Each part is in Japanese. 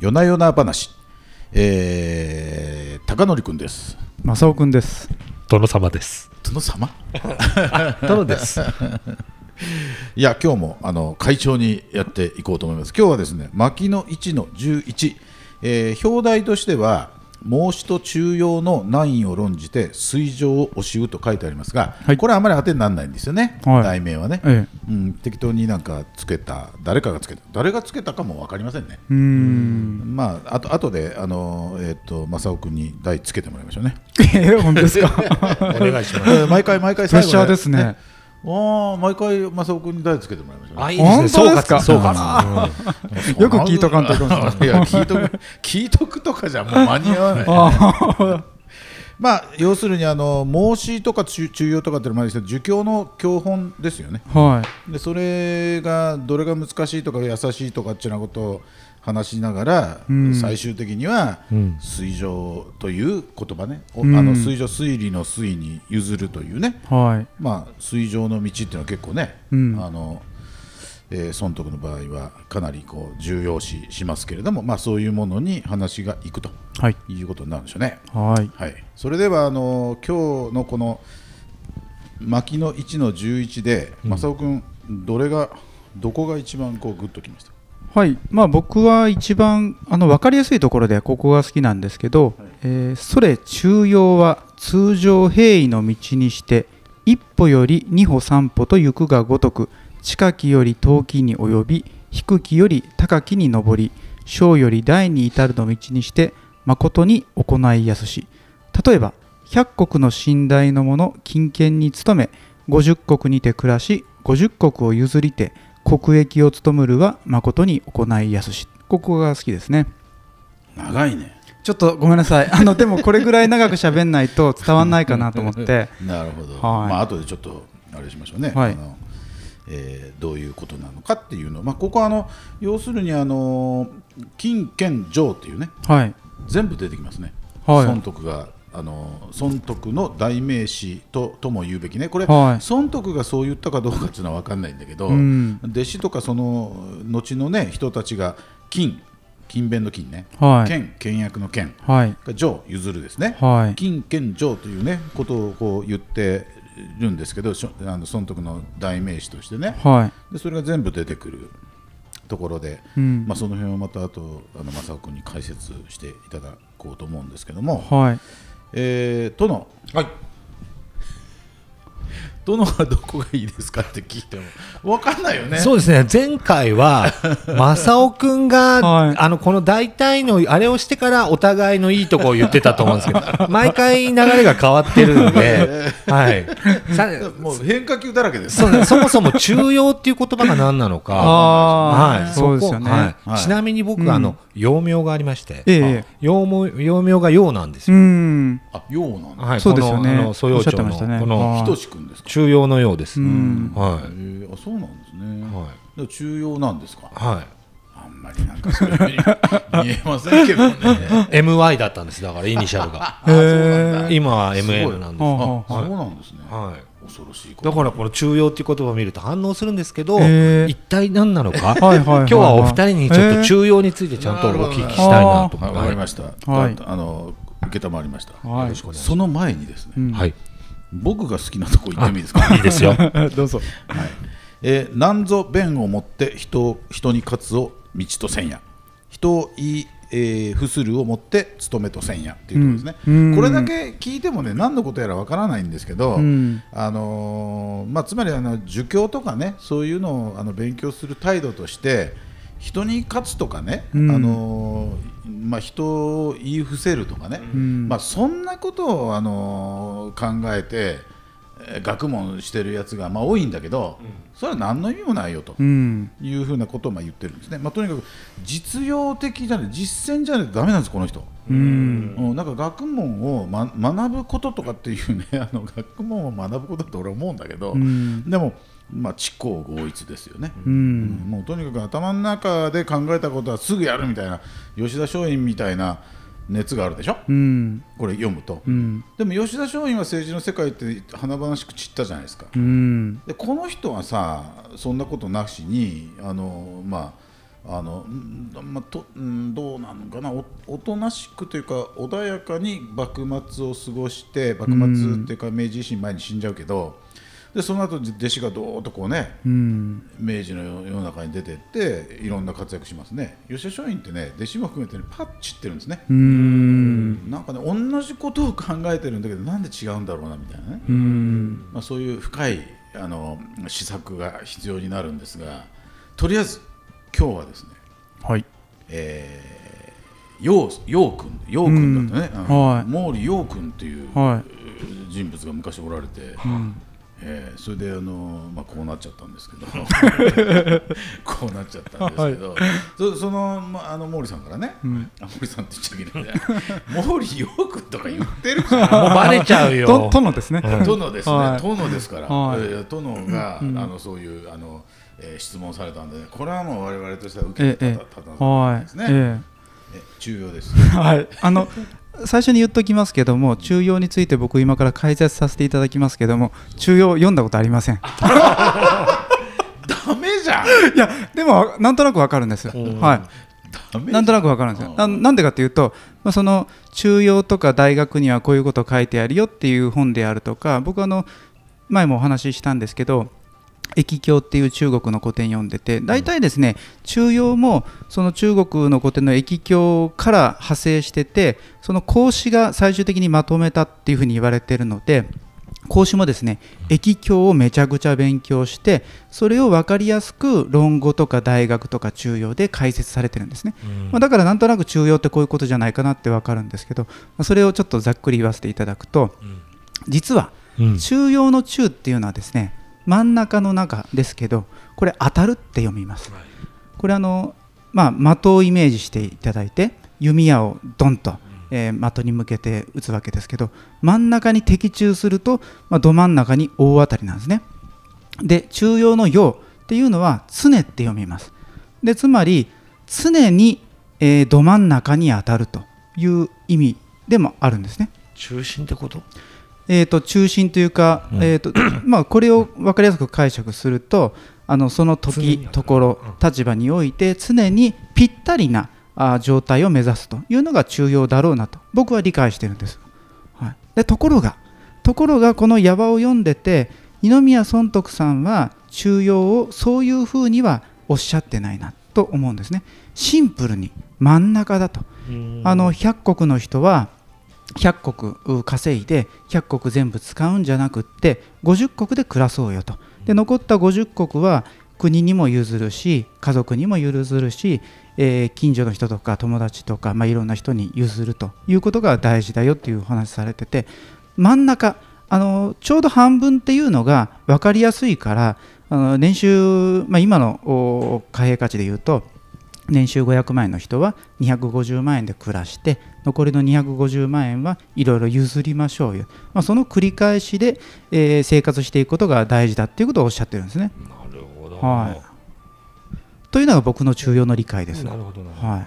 夜な夜な話、えー、高則くんです正雄くんです。殿様です。殿様？殿です。いや今日もあの会長にやっていこうと思います今日はですね牧の1の11、えー表題としては孟子と中庸の難易を論じて水上を押しうと書いてありますが、はいこれはあまり当てにならないんですよね、はい題名はね、えうん、適当になんかつけた誰かがつけた誰がつけたかも分かりませんねえ。うーん。まあ、あと後であの、えっと正雄君に題つけてもらいましょうね。ええ、本当ですか？お願いします。え ー毎回毎回プレッシャ最後ーですね。ああ毎回正雄君に題つけてもらいましょうね。あ、いいですね。総本当ですか？括、総括。よく聞いとかんといかんですいや聞いとく聞いとくとかじゃもう間に合わない、あ まあ要するにあの孟子とか中中庸とかっていうのもあるんですけど儒教の教本ですよね。あ。はでそれがどれが難しいとか優しいとかっていうようなことを話しながら、うん最終的にはうん水上という言葉ね、おうんあの水上推理の推に譲るというね、い。はい。まあ、水上の道っていうのは結構ね、うんあのえー損得の場合はかなりこう重要視しますけれども、まあ、そういうものに話がいくとはい。いうことになるんでしょうね。はい。はい、それではあの今日のこの牧の1の11で、正雄君どれがどこが一番こうグッときました？はい。まあ僕は一番あの分かりやすいところでここが好きなんですけど、えーそれ中庸は通常平易の道にして一歩より二歩三歩と行くがごとく近きより遠きに及び低きより高きに上り小より大に至るの道にして誠に行いやすし例えば100国の寝台の者金券に勤め50国にて暮らし50国を譲りて国益を務むるは誠に行いやすし。ここが好きですね。長いね。ちょっとごめんなさい。あのでもこれぐらい長く喋んないと伝わんないかなと思って。なるほど、はい。まあ後でちょっとあれしましょうね、はい。あのえーどういうことなのかっていうの、まあ、ここはあの要するにあの金券上っていうね。はい。全部出てきますね、はい。損得があの損得の代名詞ととも言うべきね、これ、はい。損得がそう言ったかどうかっていうのは分かんないんだけど、うん。弟子とかその後の、ね、人たちが金、勤勉の金ね、はい。剣、倹約の剣、はい。が上、譲るですね、はい。金券上というねことをこう言ってるんですけど、あの損得の代名詞としてね、はい。でそれが全部出てくるところで、うん。まあ、その辺をまた後あの正雄君に解説していただこうと思うんですけども、はいえー、との、はい。殿はどこがいいですかって聞いても分かんないよね。そうですね。前回は、正雄くんが、はいあの、この大体の、あれをしてからお互いのいいとこを言ってたと思うんですけど、毎回流れが変わってるので、はい。さもう変化球だらけです。ねそもそも中庸っていう言葉が何なのか、はい、そうですよねこはいはいちなみに僕、うんあの幼名がありまして、ええ幼名幼名が陽なんですうよ。んあ、ようなんだ。はい、そうですよねこのあの素養長のねこのはいひとし君ですか？中庸のようです。うんはえー、あ、そうなんですね。い、はでも中庸なんですか？い、はあんまりなんかそういうふうに見えませんけどね。い。MY だったんです。だからイニシャルが。今はすごい MN なんです。はあ、はそうなんですね。はい。恐ろしい。だからこの中庸っていう言葉を見ると反応するんですけど、一体何なのか、はい今日はお二人にちょっと中庸についてちゃんとお聞きしたいなと。わかりました。はいあの受けたまわりました。はいよろしくお願いしその前にですね、うんはい。僕が好きなとこ行ってもいいですか？いいですよ。どうぞはい。えー、なんぞ弁をもって人を人に勝つを道とせんや。人を言い、えー、伏するをもって務めとせんやっていうところですね、うんこれだけ聞いてもね何のことやらわからないんですけど、うんあのーまあ、つまりあの儒教とかねそういうのをあの勉強する態度として人に勝つとかね、うんあのーまあ、人を言い伏せるとかね、うん。まあ、そんなことを、あのー考えてえー学問してるやつが、まあ、多いんだけど、それは何の意味もないよと。うん。いうふうなことをまあ言ってるんですね、まあ、とにかく実用的じゃない実践じゃないとダメなんです、この人。うん。うん、なんか学問を、ま、学ぶこととかっていうね あの学問を学ぶことって俺は思うんだけど、うん。でも、まあ、知行合一ですよね、ううんん。もうとにかく頭の中で考えたことはすぐやるみたいな吉田松陰みたいな熱があるでしょ、うん。これ読むと、うん。でも吉田松陰は政治の世界って華々しく散ったじゃないですか、うん。でこの人はさそんなことなしにあの、まああのんまあとんどうなのかな。おおとなしくというか穏やかに幕末を過ごして幕末っていうか明治維新前に死んじゃうけどでその後弟子がどーっとこうねうん。明治の世の中に出てっていろんな活躍しますね。吉田松陰ってね弟子も含めて、ね、パッチってるんですね。うん。なんかね同じことを考えてるんだけどなんで違うんだろうなみたいなね、うん。まあ、そういう深いあの施策が必要になるんですがとりあえず今日はですねはい。えー、陽陽君陽君だったね、うん。はい。毛利陽君っていうは人物が昔おられて、いうん。えーそれであの、まあ、こうなっちゃったんですけど。こうなっちゃったんですけど、そその,、まあ、あの毛利さんからね、ん。あ毛利さんって言っちゃいけない 毛利陽君とか言ってるじゃん。もうバレちゃうとよ。殿ですね。殿ですね、はい。殿ですから、はい。えー殿が、あのそういうあの、えー質問されたんで、ね、これはもう我々としては受けてええ立たないはいですね、ええ。重要です。えはい。あの最初に言っときますけども中庸について僕今から解説させていただきますけども中庸読んだことありません。ダメじゃん。いやでもなんとなくわかるんです。はい。なんとなくわかるんですよ。ななんでかっていうと、まあ、その中庸とか大学にはこういうこと書いてあるよっていう本であるとか、僕はあの前もお話ししたんですけど、易経っていう中国の古典読んでて、大体ですね、中庸もその中国の古典の易経から派生してて、その孔子が最終的にまとめたっていうふうに言われてるので、孔子もですね易経をめちゃくちゃ勉強してそれを分かりやすく論語とか大学とか中庸で解説されてるんですね、まあ、だからなんとなく中庸ってこういうことじゃないかなって分かるんですけど、まあそれをちょっとざっくり言わせていただくと実はうん。中庸の中っていうのはですね真ん中の中ですけどこれ当たるって読みます。これあのまあ的をイメージしていただいて弓矢をドンと、えー的に向けて撃つわけですけど真ん中に的中すると、まあ、ど真ん中に大当たりなんですね。で中庸の陽っていうのは常って読みます。でつまり常に、えーど真ん中に当たるという意味でもあるんですね。中心ってこと？えー、と中心というか、うん。えーと まあ、これを分かりやすく解釈するとあのその時ところ立場において常にぴったりなあ状態を目指すというのが中庸だろうなと僕は理解してるんです、はい、でところがところがこの「矢場」を読んでて二宮尊徳さんは中庸をそういうふうにはおっしゃってないなと思うんですね。シンプルに真ん中だと。あの100国の人は100国う稼いで100国全部使うんじゃなくって50国で暮らそうよと。で残った50国は国にも譲るし家族にも譲るし、えー近所の人とか友達とか、まあ、いろんな人に譲るということが大事だよっていうお話されてて真ん中あのちょうど半分っていうのが分かりやすいからあの年収、まあ、今のお貨幣価値でいうと年収500万円の人は250万円で暮らして残りの250万円はいろいろ譲りましょうよ、まあ、その繰り返しで、えー生活していくことが大事だっていうことをおっしゃってるんですね。なるほどはいというのが僕の中庸の理解です。なるほどなるほどはい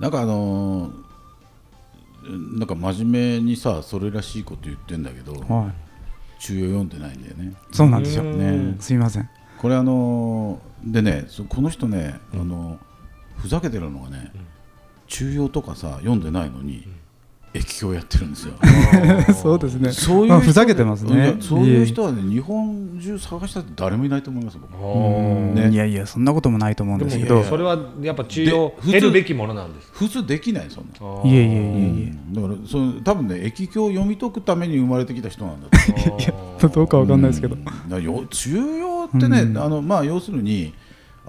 なんかあのーなんか真面目にさそれらしいこと言ってんだけど、はい、中庸読んでないんだよね。そうなんですよ。ねすいません。これあのーでねそこの人ね、あのふざけてるのがね、中庸とかさ読んでないのに、駅経やってるんですよ。そうですね。そういう人まあふざけてますいねや。そういう人はね日本中探したって誰もいないと思いますね。いやいやそんなこともないと思うんですけでど。もそれはやっぱ中庸で普通得るべきものなんです普通できないそんな。いえいえいえいえ。うん。だからその多分ね駅経を読み解くために生まれてきた人なんだと。どうかわかんないですけど。うん。だからよ中庸ってね、うん。あのまあ要するに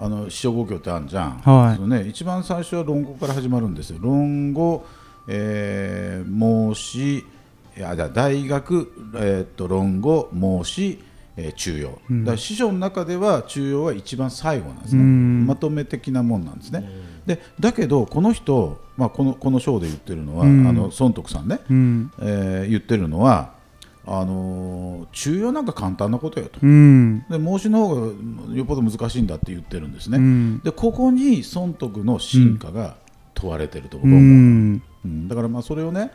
あの四書五経ってあるじゃん、はい。そのね、一番最初は論語から始まるんですよ。論語、えー、孟子いやじゃあ大学、えー、っと論語孟子、えー中庸、うん。だから司書の中では中庸は一番最後なんですね、うん。まとめ的なもんなんですね、でだけどこの人、まあ、このこの章で言ってるのは、うん。あの孫徳さんね、うん。えー言ってるのはあのー中庸なんか簡単なことよと、うん。で孟子の方がよっぽど難しいんだって言ってるんですね、うん。でここに孫徳の進化が問われてると僕うは思う、ん。うん。だからまあそれをね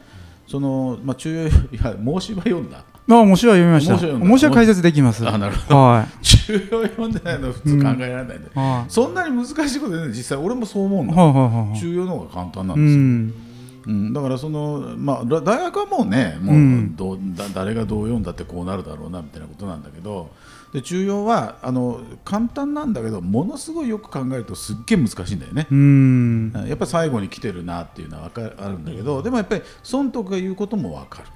その、まあ、中庸 いや申し場読んだ。あ面白い読みました。面白い読んだ。面白い解説できます。あなるほど。は 中庸読んでないの普通考えられないんで、いはいそんなに難しいことでね実際俺もそう思うの、はいはいはい中庸の方が簡単なんうですよ、ん。うん、だからその、まあ、だ大学はもうねもううん。どうだ誰がどう読んだってこうなるだろうなみたいなことなんだけどで中庸はあの簡単なんだけどものすごいよく考えるとすっげえ難しいんだよね。うん。やっぱり最後に来てるなっていうのはわかあるんだけど、でもやっぱり損得が言うことも分かる。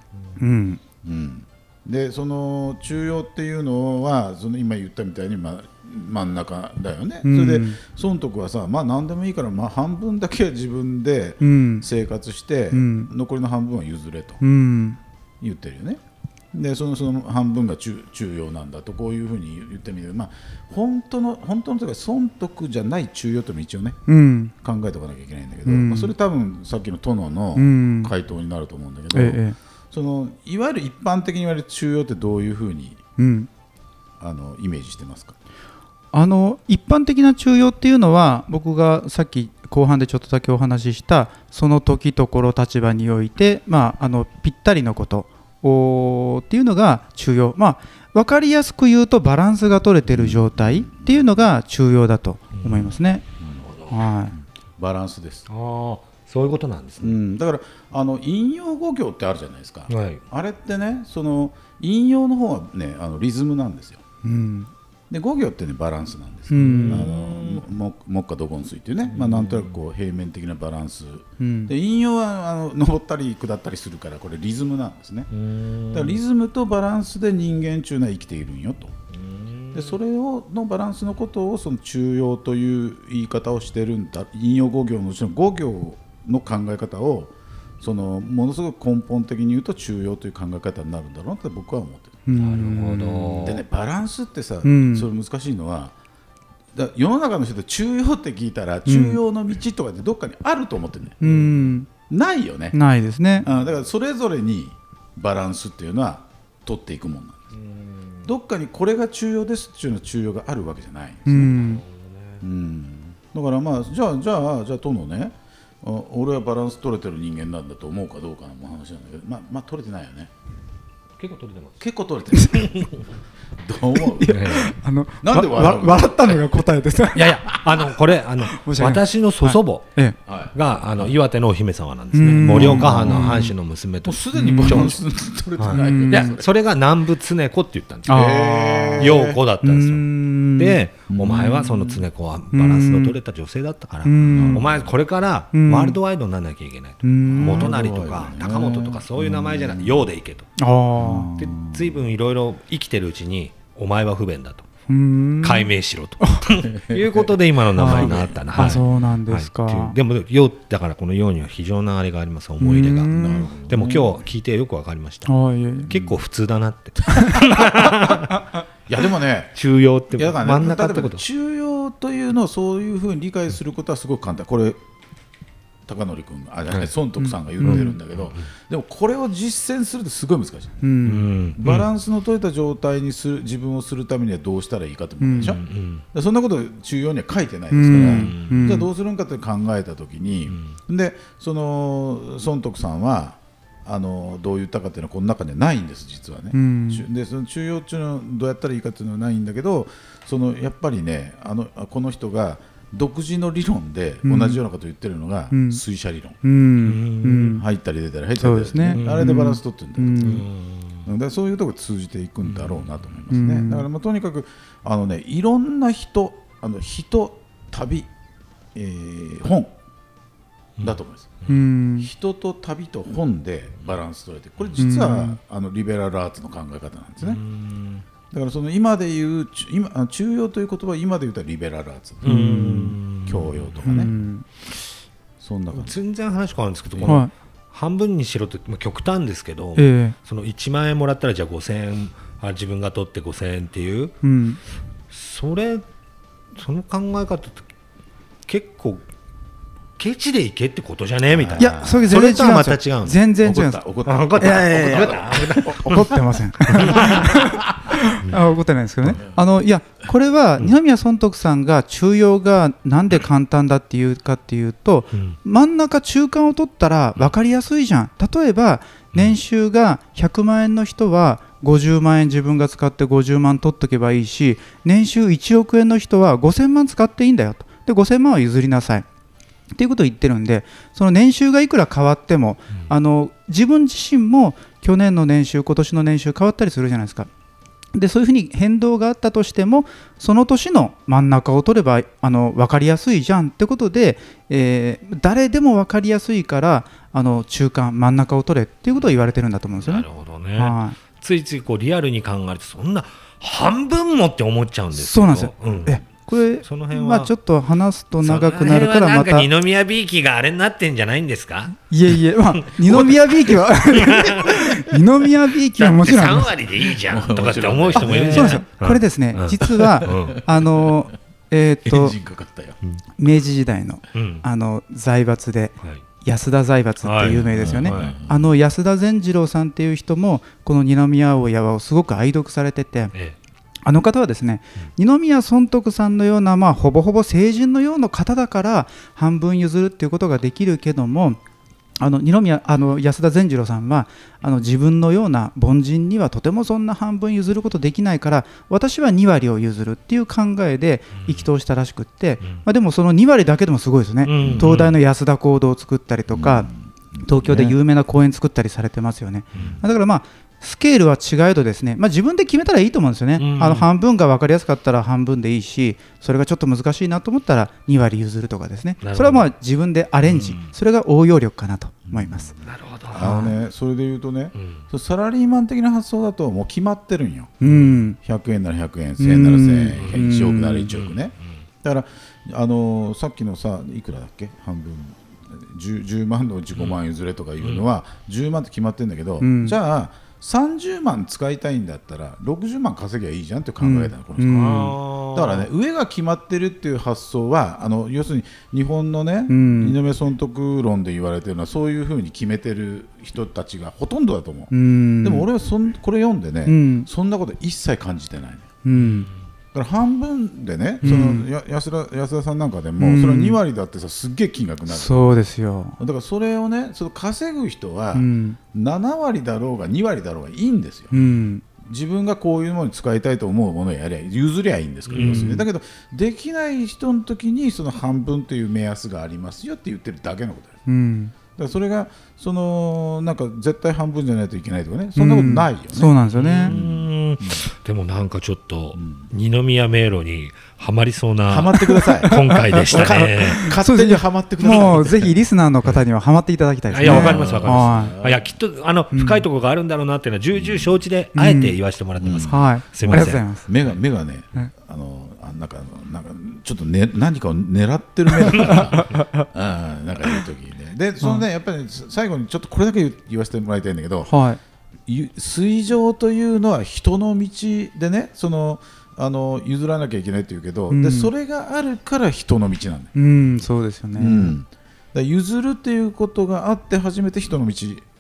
うん。うん、でその中庸っていうのはその今言ったみたいに、まあ、真ん中だよね、うん。それで損得はさ、まあ、何でもいいから、まあ、半分だけは自分でうん。生活して、うん。残りの半分は譲れとうん。言ってるよね。でそのその半分が中中庸なんだとこういうふうに言ってみる。まあ本当の本当のというか損得じゃない中庸というのも一応ねうん。考えておかなきゃいけないんだけど、うん。まあ、それ多分さっきの殿のうん。回答になると思うんだけど、ええ。そのいわゆる一般的に言われる中庸ってどういうふうにうん。あのイメージしてますか？あの一般的な中庸っていうのは僕がさっき後半でちょっとだけお話ししたその時ところ立場において、まあ、あのぴったりのことっていうのが中庸、まあ、分かりやすく言うとバランスが取れてる状態っていうのが中庸だと思いますね。はバランスです、ああそういうことなんですね。うん、だからあの引用語行ってあるじゃないですか、はい。あれってねその引用の方はねあのリズムなんですよ。いうんで語行ってねバランスなんですよ、うん。あのももっかどこん水っていうね、まあ、なんとなくこう平面的なバランス。うん。で引用はあの登ったり下ったりするからこれリズムなんですね。だからリズムとバランスで人間中は生きているんよと。でそれをのバランスのことをその中庸という言い方をしてるんだ。引用語行のうちの語行の考え方をそのものすごく根本的に言うと中庸という考え方になるんだろうなって僕は思ってる。なるほど。でねバランスってさ、うん。それ難しいのはだ世の中の人って中庸って聞いたら中庸の道とかってどっかにあると思ってるね、うん。ないよね、ないですね。あだからそれぞれにバランスっていうのは取っていくもんなんです。どっかにこれが中庸ですっていうのは中庸があるわけじゃないんですうね、ん。うん。だからまあじゃあじゃあじゃあ殿ね。あ俺はバランス取れてる人間なんだと思うかどうかの話なんだけどまあまあ取れてないよね。結構取れてます。結構取れてる。どう思う？あのなんで笑笑ったのが答えです。いやいや、あの、これ、あの、私の祖祖母えはが、あの、岩手のお姫様なんですね。うん。盛岡藩の藩主の娘ともう。すでにバランス取れてないい。や、それが南部常子って言ったんですよ。陽子だったんですよ。ん。で、お前はその常子はバランスの取れた女性だったから、うん。お前これからワうん。ールドワイドにならなきゃいけないと。うん。元成とか高本とかそういう名前じゃない、陽でいけと。ああで、随分いろいろ生きてるうちに、お前は不便だと。うん解明しろと。いうことで今の名前になったな。あはいそうなんですか。はいでも、陽だからこの陽には非常なあれがあります、思い入れが。でも今日聞いてよくわかりました。結構普通だなって。いやでもね中庸って真ん中ってこと。中庸というのをそういうふうに理解することはすごく簡単これ高則君あじゃない孫徳さんが言ってるんだけど、でもこれを実践するとすごい難しい、ううん。んバランスの取れた状態にする自分をするためにはどうしたらいいかと思うでしょ、うん。でそんなこと中庸には書いてないですから、うん。じゃあどうするんかって考えたときに、でその孫徳さんはあのどう言ったかっていうのはこの中にはないんです実はね。うん。中でその中庸っていうのはどうやったらいいかっていうのはないんだけどそのやっぱりねあのあこの人が独自の理論で同じようなことを言ってるのが、うん。水車理論、入ったり出たり入ったり。出たりね。あれでバランス取ってるん。だだそういうところ通じていくんだろうなと思いますね、うん。だからまあとにかくあの、ね、いろんな人あの人旅、えー本だと思います、うん。人と旅と本でバランス取れてこれ実は、あのリベラルアーツの考え方なんですね、だからその今で言うち今中庸という言葉は今で言うとリベラルアーツ、教養とかうね、ん。そんな全然話変わるんですけど、は半分にしろって、まあ、極端ですけどい、ええ。その1万円もらったらじゃあ5000円あ自分が取って5000円っていう。うん。それその考え方って結構ケチでいけってことじゃねみたいな。いやそれ全然違うんですよ。それとはまた違うんです全然違うんです。怒った。怒った。あ怒った怒った。怒ってません あ怒ってないですけどね、あのいや、これは二宮尊徳さんが中庸がなんで簡単だっていうかっていうと、うん。真ん中、中間を取ったら分かりやすいじゃん、例えば年収が100万円の人は50万円自分が使って50万取っとけばいいし、年収1億円の人は5000万使っていいんだよと、で5000万は譲りなさい。っていうことを言ってるんで、その年収がいくら変わっても、あの自分自身も去年の年収、今年の年収変わったりするじゃないですか。でそういうふうに変動があったとしてもその年の真ん中を取ればあの分かりやすいじゃんってことで、えー誰でも分かりやすいからあの中間真ん中を取れっていうことを言われてるんだと思うんですよなね。るほどね。はついついこうリアルに考えるとそんな半分もって思っちゃうんい、ですそうなんですよ。うんえこれその辺はまあ、ちょっと話すと長くなるからまた。その辺はなんか二宮ビーキがあれになってんじゃないんですか？いえいえ、まあ、二宮ビーキは 二宮ビーキはもちろんあり3ます割でいいじゃんとかって思う人もいるん。じゃないですよ。これですね、うん。実は、うん。あのえーっと。明治時代のうん。あの財閥ではい。安田財閥って有名ですよね。はい。はい。あの安田善次郎さんっていう人もこの二宮親をすごく愛読されててえあの方はですね、二宮尊徳さんのような、まあ、ほぼほぼ成人のような方だから半分譲るっていうことができるけどもあの二宮あの安田善次郎さんはあの自分のような凡人にはとてもそんな半分譲ることできないから私は2割を譲るっていう考えで意気投したらしくって、うん。まあ、でもその2割だけでもすごいですね、うん。東大の安田講堂を作ったりとか、東京で有名な公園作ったりされてますよね。だからまあスケールは違えどですね、まあ、自分で決めたらいいと思うんですよね、うん。あの半分が分かりやすかったら半分でいいし、それがちょっと難しいなと思ったら2割譲るとかですね。それはまあ自分でアレンジ、うん。それが応用力かなと思います。なるほど。あのね、それで言うとね、サラリーマン的な発想だともう決まってるんよ。うん、100円なら100円、1000円なら1000円、うん。1億なら1億ね。だから、あのーさっきのさ、いくらだっけ、半分、10, 10万のうち5万譲れとかいうのは、10万って決まってるんだけど、うん。じゃあ、30万使いたいんだったら、60万稼ぎゃいいじゃんって考えたの、この人。うん。だからね、上が決まってるっていう発想は、あの要するに日本のね、うん。二宮尊徳論で言われてるのは、そういうふうに決めてる人たちがほとんどだと思う。うん、でも俺はそんこれ読んでね、うん。そんなこと一切感じてないね。から半分でね、うん。そのや安田安田さんなんかでも、うん。それは2割だってさすっげえ金額になる。そうですよ。だからそれをねその稼ぐ人はうん。7割だろうが2割だろうがいいんですよ、うん。自分がこういうものに使いたいと思うものをやりゃ譲りゃいいんですから、うん。だけどできない人の時にその半分という目安がありますよって言ってるだけのことです。うん、だからそれがそのなんか絶対半分じゃないといけないとかねそんなことないよね、うん。そうなんですよね。うんでもなんかちょっと二宮迷路にはまりそうなハマってください今回でしたね。勝手にハマってくださいもうぜひリスナーの方にはハマっていただきたいですね。いや、わかります、わかりはます。あいや、きっと、あの、深いところがあるんだろうなっていうのは、重々承知で、あえて言わせてもらってます。はい。すいませんありがとうございます。目が目がね、うんあのあなんかなんかちょっとね何かを狙ってる目だから、あ なんか言う時にね。でそのねやっぱりね最後にちょっとこれだけ言言わせてもらいたいんだけど、はい。ゆ水上というのは人の道でねそのあの譲らなきゃいけないって言うけど、うんでそれがあるから人の道なんだよ。うん、そうですよね。うん、だ譲るっていうことがあって初めて人の道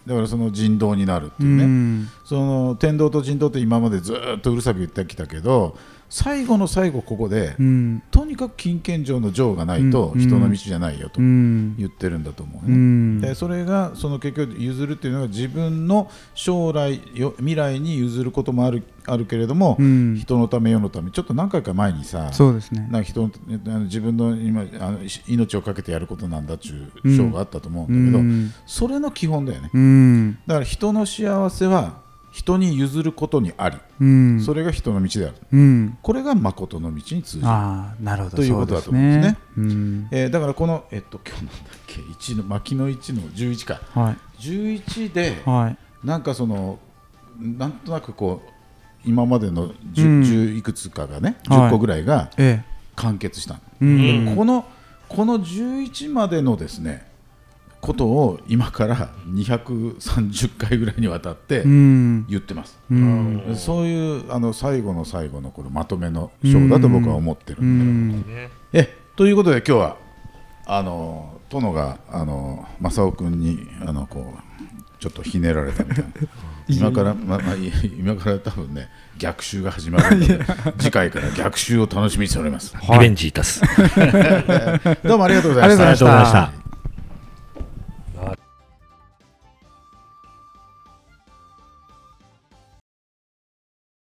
だからその人道になるってういうね。ん。その天道と人道って今までずーっとうるさく言ってきたけど最後の最後ここで、うん。とにかく金券上の上がないとうん人の道じゃないよとうん。言ってるんだと思ううね。ん。でそれがその結局譲るっていうのが自分の将来よ未来に譲ることもあるあるけれども、うん。人のため世のためちょっと何回か前にさそうですね。な人の自分の今あのし命をかけてやることなんだっちゅう章があったと思うんだけど、うん。それの基本だよねうん。だから人の幸せは人に譲ることにあり、うん。それが人の道であるうん。これが誠の道に通じる、なるほど。ということだと思うんですねそううん。えーだからこの、えっと、今日なんだっけ？1の牧の1の11かはい。11ではい。なんかそのなんとなくこう今までの 10,、うん10いくつかがねはい10個ぐらいがええ。完結したの、うん。でこのこの11までのですねことを今から230回ぐらいにわたってうん。言ってます、うん。そういうあの最後の最後のこのまとめの章だと僕は思ってるうんで、えということで今日はあの殿があの正雄君にあのこうちょっとひねられたみたいな今から、ままあ、い今から多分ね逆襲が始まるので 次回から逆襲を楽しみにしておりますリベンジいたす。どうもありがとうございましたありがとうございました。